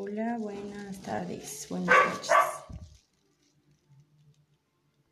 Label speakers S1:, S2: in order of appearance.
S1: Hola, buenas tardes, buenas noches.